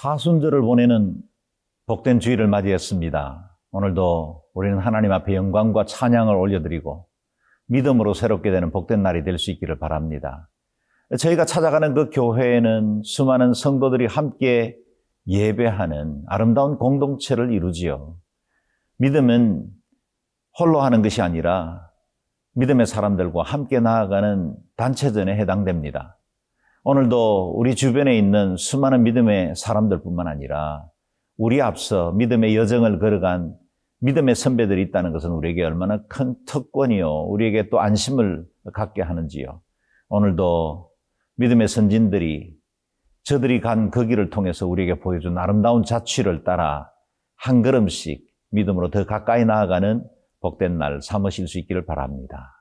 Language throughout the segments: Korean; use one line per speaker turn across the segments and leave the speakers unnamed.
사순절을 보내는 복된 주일을 맞이했습니다. 오늘도 우리는 하나님 앞에 영광과 찬양을 올려드리고 믿음으로 새롭게 되는 복된 날이 될 수 있기를 바랍니다. 저희가 찾아가는 그 교회에는 수많은 성도들이 함께 예배하는 아름다운 공동체를 이루지요. 믿음은 홀로 하는 것이 아니라 믿음의 사람들과 함께 나아가는 단체전에 해당됩니다. 오늘도 우리 주변에 있는 수많은 믿음의 사람들뿐만 아니라 우리 앞서 믿음의 여정을 걸어간 믿음의 선배들이 있다는 것은 우리에게 얼마나 큰 특권이요. 우리에게 또 안심을 갖게 하는지요. 오늘도 믿음의 선진들이 저들이 간 그 길을 통해서 우리에게 보여준 아름다운 자취를 따라 한 걸음씩 믿음으로 더 가까이 나아가는 복된 날 삼으실 수 있기를 바랍니다.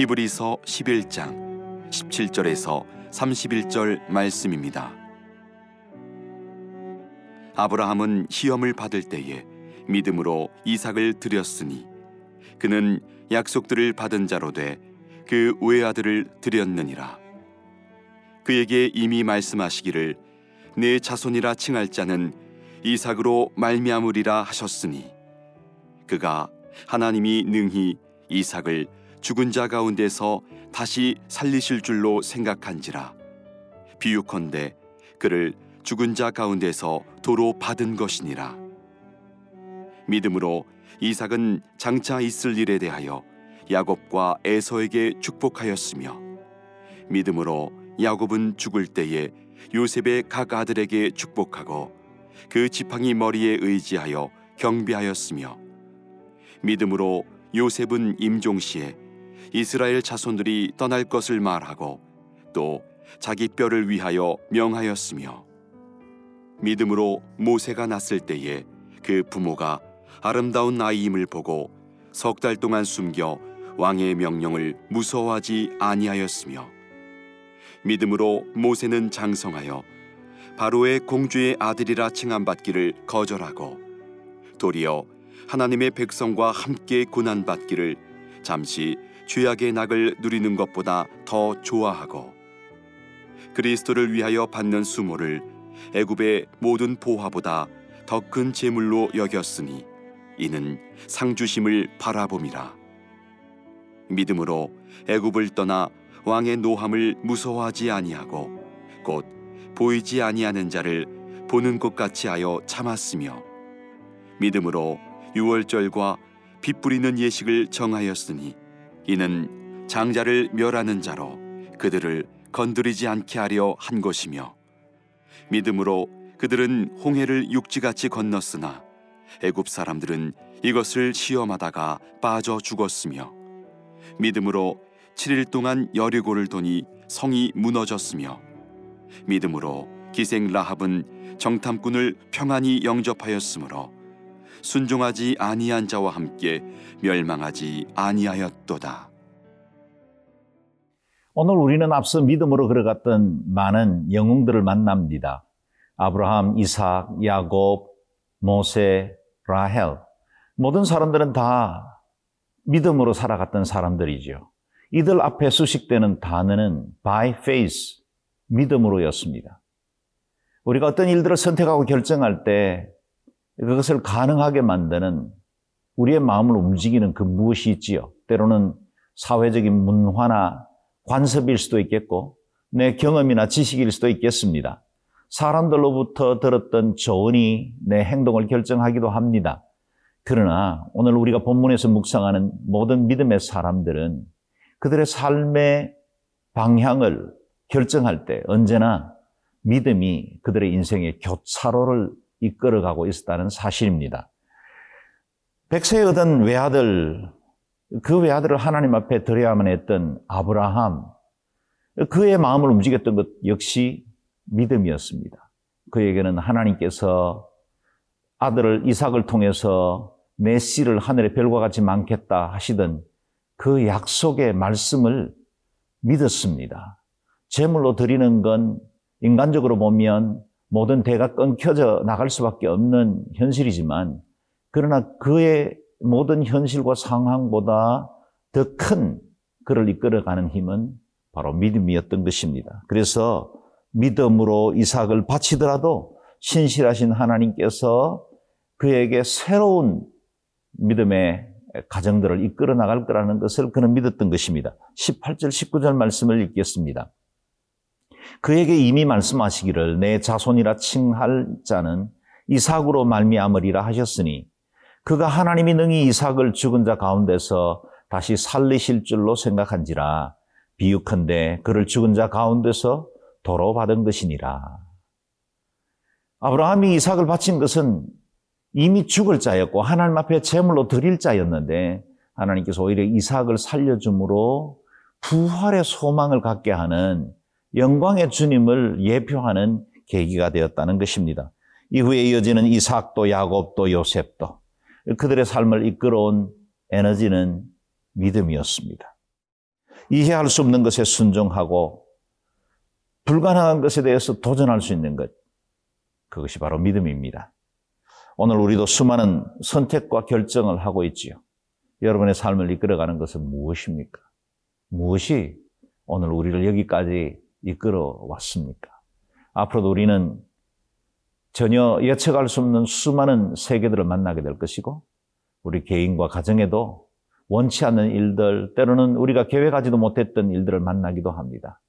히브리서 11장 17절에서 31절 말씀입니다. 아브라함은 시험을 받을 때에 믿음으로 이삭을 드렸으니 그는 약속들을 받은 자로 돼그 외아들을 드렸느니라. 그에게 이미 말씀하시기를 내 자손이라 칭할 자는 이삭으로 말미암으리라 하셨으니 그가 하나님이 능히 이삭을 죽은 자 가운데서 다시 살리실 줄로 생각한지라. 비유컨대 그를 죽은 자 가운데서 도로 받은 것이니라. 믿음으로 이삭은 장차 있을 일에 대하여 야곱과 에서에게 축복하였으며 믿음으로 야곱은 죽을 때에 요셉의 각 아들에게 축복하고 그 지팡이 머리에 의지하여 경비하였으며 믿음으로 요셉은 임종 시에 이스라엘 자손들이 떠날 것을 말하고 또 자기 뼈를 위하여 명하였으며 믿음으로 모세가 났을 때에 그 부모가 아름다운 아이임을 보고 석 달 동안 숨겨 왕의 명령을 무서워하지 아니하였으며 믿음으로 모세는 장성하여 바로의 공주의 아들이라 칭함받기를 거절하고 도리어 하나님의 백성과 함께 고난받기를 잠시 죄악의 낙을 누리는 것보다 더 좋아하고 그리스도를 위하여 받는 수모를 애굽의 모든 보화보다 더 큰 재물로 여겼으니 이는 상주심을 바라봄이라. 믿음으로 애굽을 떠나 왕의 노함을 무서워하지 아니하고 곧 보이지 아니하는 자를 보는 것 같이 하여 참았으며 믿음으로 유월절과 빛 뿌리는 예식을 정하였으니 이는 장자를 멸하는 자로 그들을 건드리지 않게 하려 한 것이며 믿음으로 그들은 홍해를 육지같이 건넜으나 애굽 사람들은 이것을 시험하다가 빠져 죽었으며 믿음으로 7일 동안 여리고를 도니 성이 무너졌으며 믿음으로 기생 라합은 정탐꾼을 평안히 영접하였으므로 순종하지 아니한 자와 함께 멸망하지 아니하였도다.
오늘 우리는 앞서 믿음으로 걸어갔던 많은 영웅들을 만납니다. 아브라함, 이삭, 야곱, 모세, 라헬. 모든 사람들은 다 믿음으로 살아갔던 사람들이죠. 이들 앞에 수식되는 단어는 by faith, 믿음으로였습니다. 우리가 어떤 일들을 선택하고 결정할 때 그것을 가능하게 만드는 우리의 마음을 움직이는 그 무엇이 있지요. 때로는 사회적인 문화나 관습일 수도 있겠고 내 경험이나 지식일 수도 있겠습니다. 사람들로부터 들었던 조언이 내 행동을 결정하기도 합니다. 그러나 오늘 우리가 본문에서 묵상하는 모든 믿음의 사람들은 그들의 삶의 방향을 결정할 때 언제나 믿음이 그들의 인생의 교차로를 이끌어가고 있었다는 사실입니다. 백세에 얻은 외아들, 그 외아들을 하나님 앞에 드려야만 했던 아브라함, 그의 마음을 움직였던 것 역시 믿음이었습니다. 그에게는 하나님께서 아들을 이삭을 통해서 내 씨를 하늘의 별과 같이 많겠다 하시던 그 약속의 말씀을 믿었습니다. 제물로 드리는 건 인간적으로 보면 모든 대가 끊겨져 나갈 수밖에 없는 현실이지만 그러나 그의 모든 현실과 상황보다 더 큰 그를 이끌어가는 힘은 바로 믿음이었던 것입니다. 그래서 믿음으로 이삭을 바치더라도 신실하신 하나님께서 그에게 새로운 믿음의 가정들을 이끌어 나갈 거라는 것을 그는 믿었던 것입니다. 18절, 19절 말씀을 읽겠습니다. 그에게 이미 말씀하시기를 내 자손이라 칭할 자는 이삭으로 말미암으리라 하셨으니 그가 하나님이 능히 이삭을 죽은 자 가운데서 다시 살리실 줄로 생각한지라 비유컨대 그를 죽은 자 가운데서 도로 받은 것이니라. 아브라함이 이삭을 바친 것은 이미 죽을 자였고 하나님 앞에 제물로 드릴 자였는데 하나님께서 오히려 이삭을 살려줌으로 부활의 소망을 갖게 하는 영광의 주님을 예표하는 계기가 되었다는 것입니다. 이후에 이어지는 이삭도 야곱도 요셉도 그들의 삶을 이끌어온 에너지는 믿음이었습니다. 이해할 수 없는 것에 순종하고 불가능한 것에 대해서 도전할 수 있는 것. 그것이 바로 믿음입니다. 오늘 우리도 수많은 선택과 결정을 하고 있지요. 여러분의 삶을 이끌어가는 것은 무엇입니까? 무엇이 오늘 우리를 여기까지 이끌어 왔습니까? 앞으로도 우리는 전혀 예측할 수 없는 수많은 세계들을 만나게 될 것이고, 우리 개인과 가정에도 원치 않는 일들, 때로는 우리가 계획하지도 못했던 일들을 만나기도 합니다.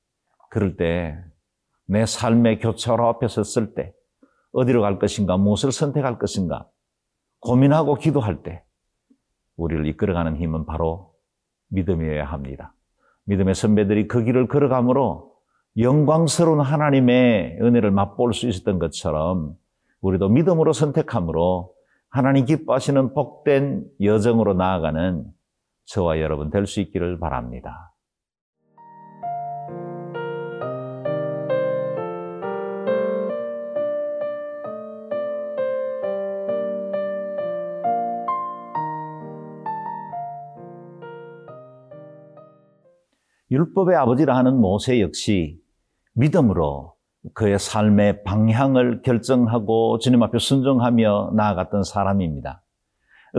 그럴 때, 내 삶의 교차로 앞에 섰을 때, 어디로 갈 것인가, 무엇을 선택할 것인가, 고민하고 기도할 때, 우리를 이끌어가는 힘은 바로 믿음이어야 합니다. 믿음의 선배들이 그 길을 걸어가므로 영광스러운 하나님의 은혜를 맛볼 수 있었던 것처럼 우리도 믿음으로 선택함으로 하나님 기뻐하시는 복된 여정으로 나아가는 저와 여러분 될 수 있기를 바랍니다. 율법의 아버지라 하는 모세 역시 믿음으로 그의 삶의 방향을 결정하고 주님 앞에 순종하며 나아갔던 사람입니다.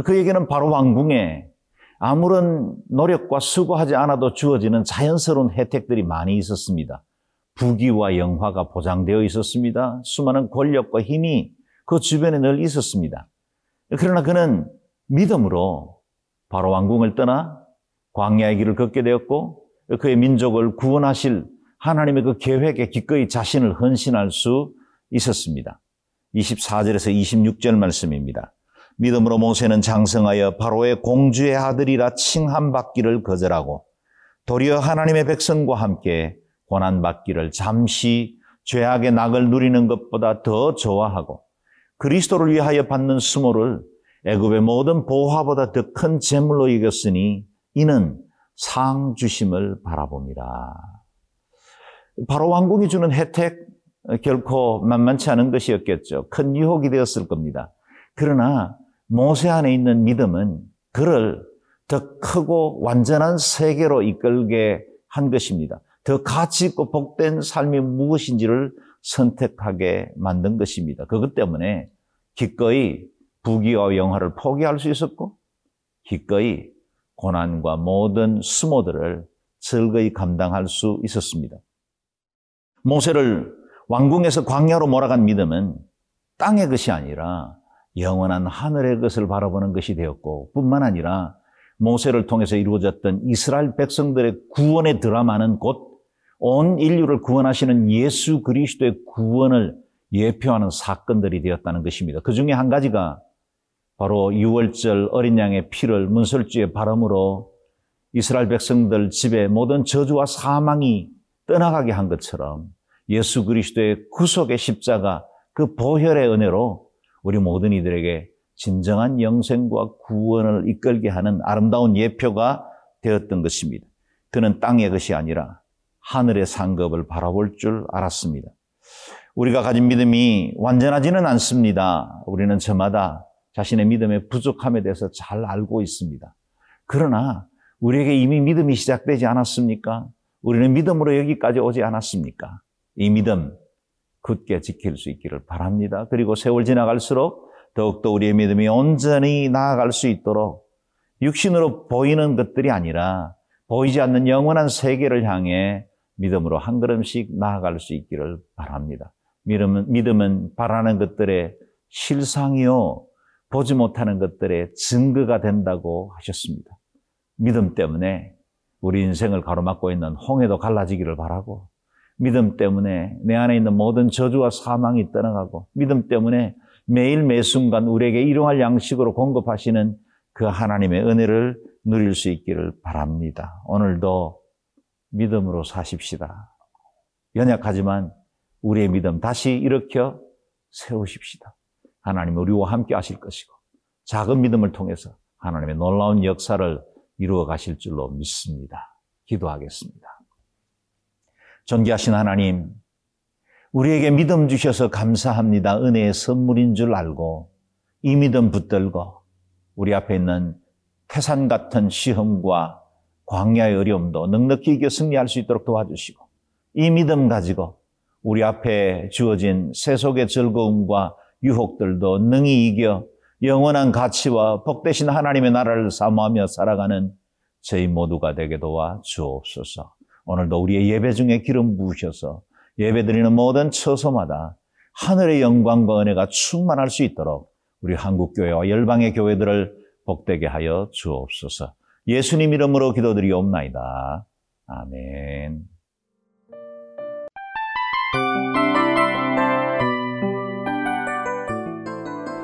그에게는 바로 왕궁에 아무런 노력과 수고하지 않아도 주어지는 자연스러운 혜택들이 많이 있었습니다. 부귀와 영화가 보장되어 있었습니다. 수많은 권력과 힘이 그 주변에 늘 있었습니다. 그러나 그는 믿음으로 바로 왕궁을 떠나 광야의 길을 걷게 되었고 그의 민족을 구원하실 하나님의 그 계획에 기꺼이 자신을 헌신할 수 있었습니다. 24절에서 26절 말씀입니다. 믿음으로 모세는 장성하여 바로의 공주의 아들이라 칭함받기를 거절하고 도리어 하나님의 백성과 함께 고난받기를 잠시 죄악의 낙을 누리는 것보다 더 좋아하고 그리스도를 위하여 받는 수모를 애굽의 모든 보화보다 더 큰 재물로 여겼으니 이는 상 주심을 바라봅니다. 바로 왕궁이 주는 혜택 결코 만만치 않은 것이었겠죠. 큰 유혹이 되었을 겁니다. 그러나 모세 안에 있는 믿음은 그를 더 크고 완전한 세계로 이끌게 한 것입니다. 더 가치 있고 복된 삶이 무엇인지를 선택하게 만든 것입니다. 그것 때문에 기꺼이 부귀와 영화를 포기할 수 있었고 기꺼이 고난과 모든 수모들을 즐거이 감당할 수 있었습니다. 모세를 왕궁에서 광야로 몰아간 믿음은 땅의 것이 아니라 영원한 하늘의 것을 바라보는 것이 되었고 뿐만 아니라 모세를 통해서 이루어졌던 이스라엘 백성들의 구원의 드라마는 곧 온 인류를 구원하시는 예수 그리스도의 구원을 예표하는 사건들이 되었다는 것입니다. 그 중에 한 가지가 바로 6월절 어린 양의 피를 문설주에 바람으로 이스라엘 백성들 집에 모든 저주와 사망이 떠나가게 한 것처럼 예수 그리스도의 구속의 십자가 그 보혈의 은혜로 우리 모든 이들에게 진정한 영생과 구원을 이끌게 하는 아름다운 예표가 되었던 것입니다. 그는 땅의 것이 아니라 하늘의 상급을 바라볼 줄 알았습니다. 우리가 가진 믿음이 완전하지는 않습니다. 우리는 저마다 자신의 믿음의 부족함에 대해서 잘 알고 있습니다. 그러나 우리에게 이미 믿음이 시작되지 않았습니까? 우리는 믿음으로 여기까지 오지 않았습니까? 이 믿음 굳게 지킬 수 있기를 바랍니다. 그리고 세월 지나갈수록 더욱더 우리의 믿음이 온전히 나아갈 수 있도록 육신으로 보이는 것들이 아니라 보이지 않는 영원한 세계를 향해 믿음으로 한 걸음씩 나아갈 수 있기를 바랍니다. 믿음은, 믿음은 바라는 것들의 실상이요. 보지 못하는 것들의 증거가 된다고 하셨습니다. 믿음 때문에 우리 인생을 가로막고 있는 홍해도 갈라지기를 바라고, 믿음 때문에 내 안에 있는 모든 저주와 사망이 떠나가고, 믿음 때문에 매일 매 순간 우리에게 일용할 양식으로 공급하시는 그 하나님의 은혜를 누릴 수 있기를 바랍니다. 오늘도 믿음으로 사십시다. 연약하지만 우리의 믿음 다시 일으켜 세우십시다. 하나님 우리와 함께 하실 것이고 작은 믿음을 통해서 하나님의 놀라운 역사를 이루어 가실 줄로 믿습니다. 기도하겠습니다. 존귀하신 하나님, 우리에게 믿음 주셔서 감사합니다. 은혜의 선물인 줄 알고 이 믿음 붙들고 우리 앞에 있는 태산 같은 시험과 광야의 어려움도 넉넉히 이겨 승리할 수 있도록 도와주시고 이 믿음 가지고 우리 앞에 주어진 세속의 즐거움과 유혹들도 능히 이겨 영원한 가치와 복되신 하나님의 나라를 사모하며 살아가는 저희 모두가 되게 도와 주옵소서. 오늘도 우리의 예배 중에 기름 부으셔서 예배 드리는 모든 처소마다 하늘의 영광과 은혜가 충만할 수 있도록 우리 한국 교회와 열방의 교회들을 복되게 하여 주옵소서. 예수님 이름으로 기도드리옵나이다. 아멘.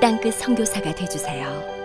땅끝 선교사가 되주세요.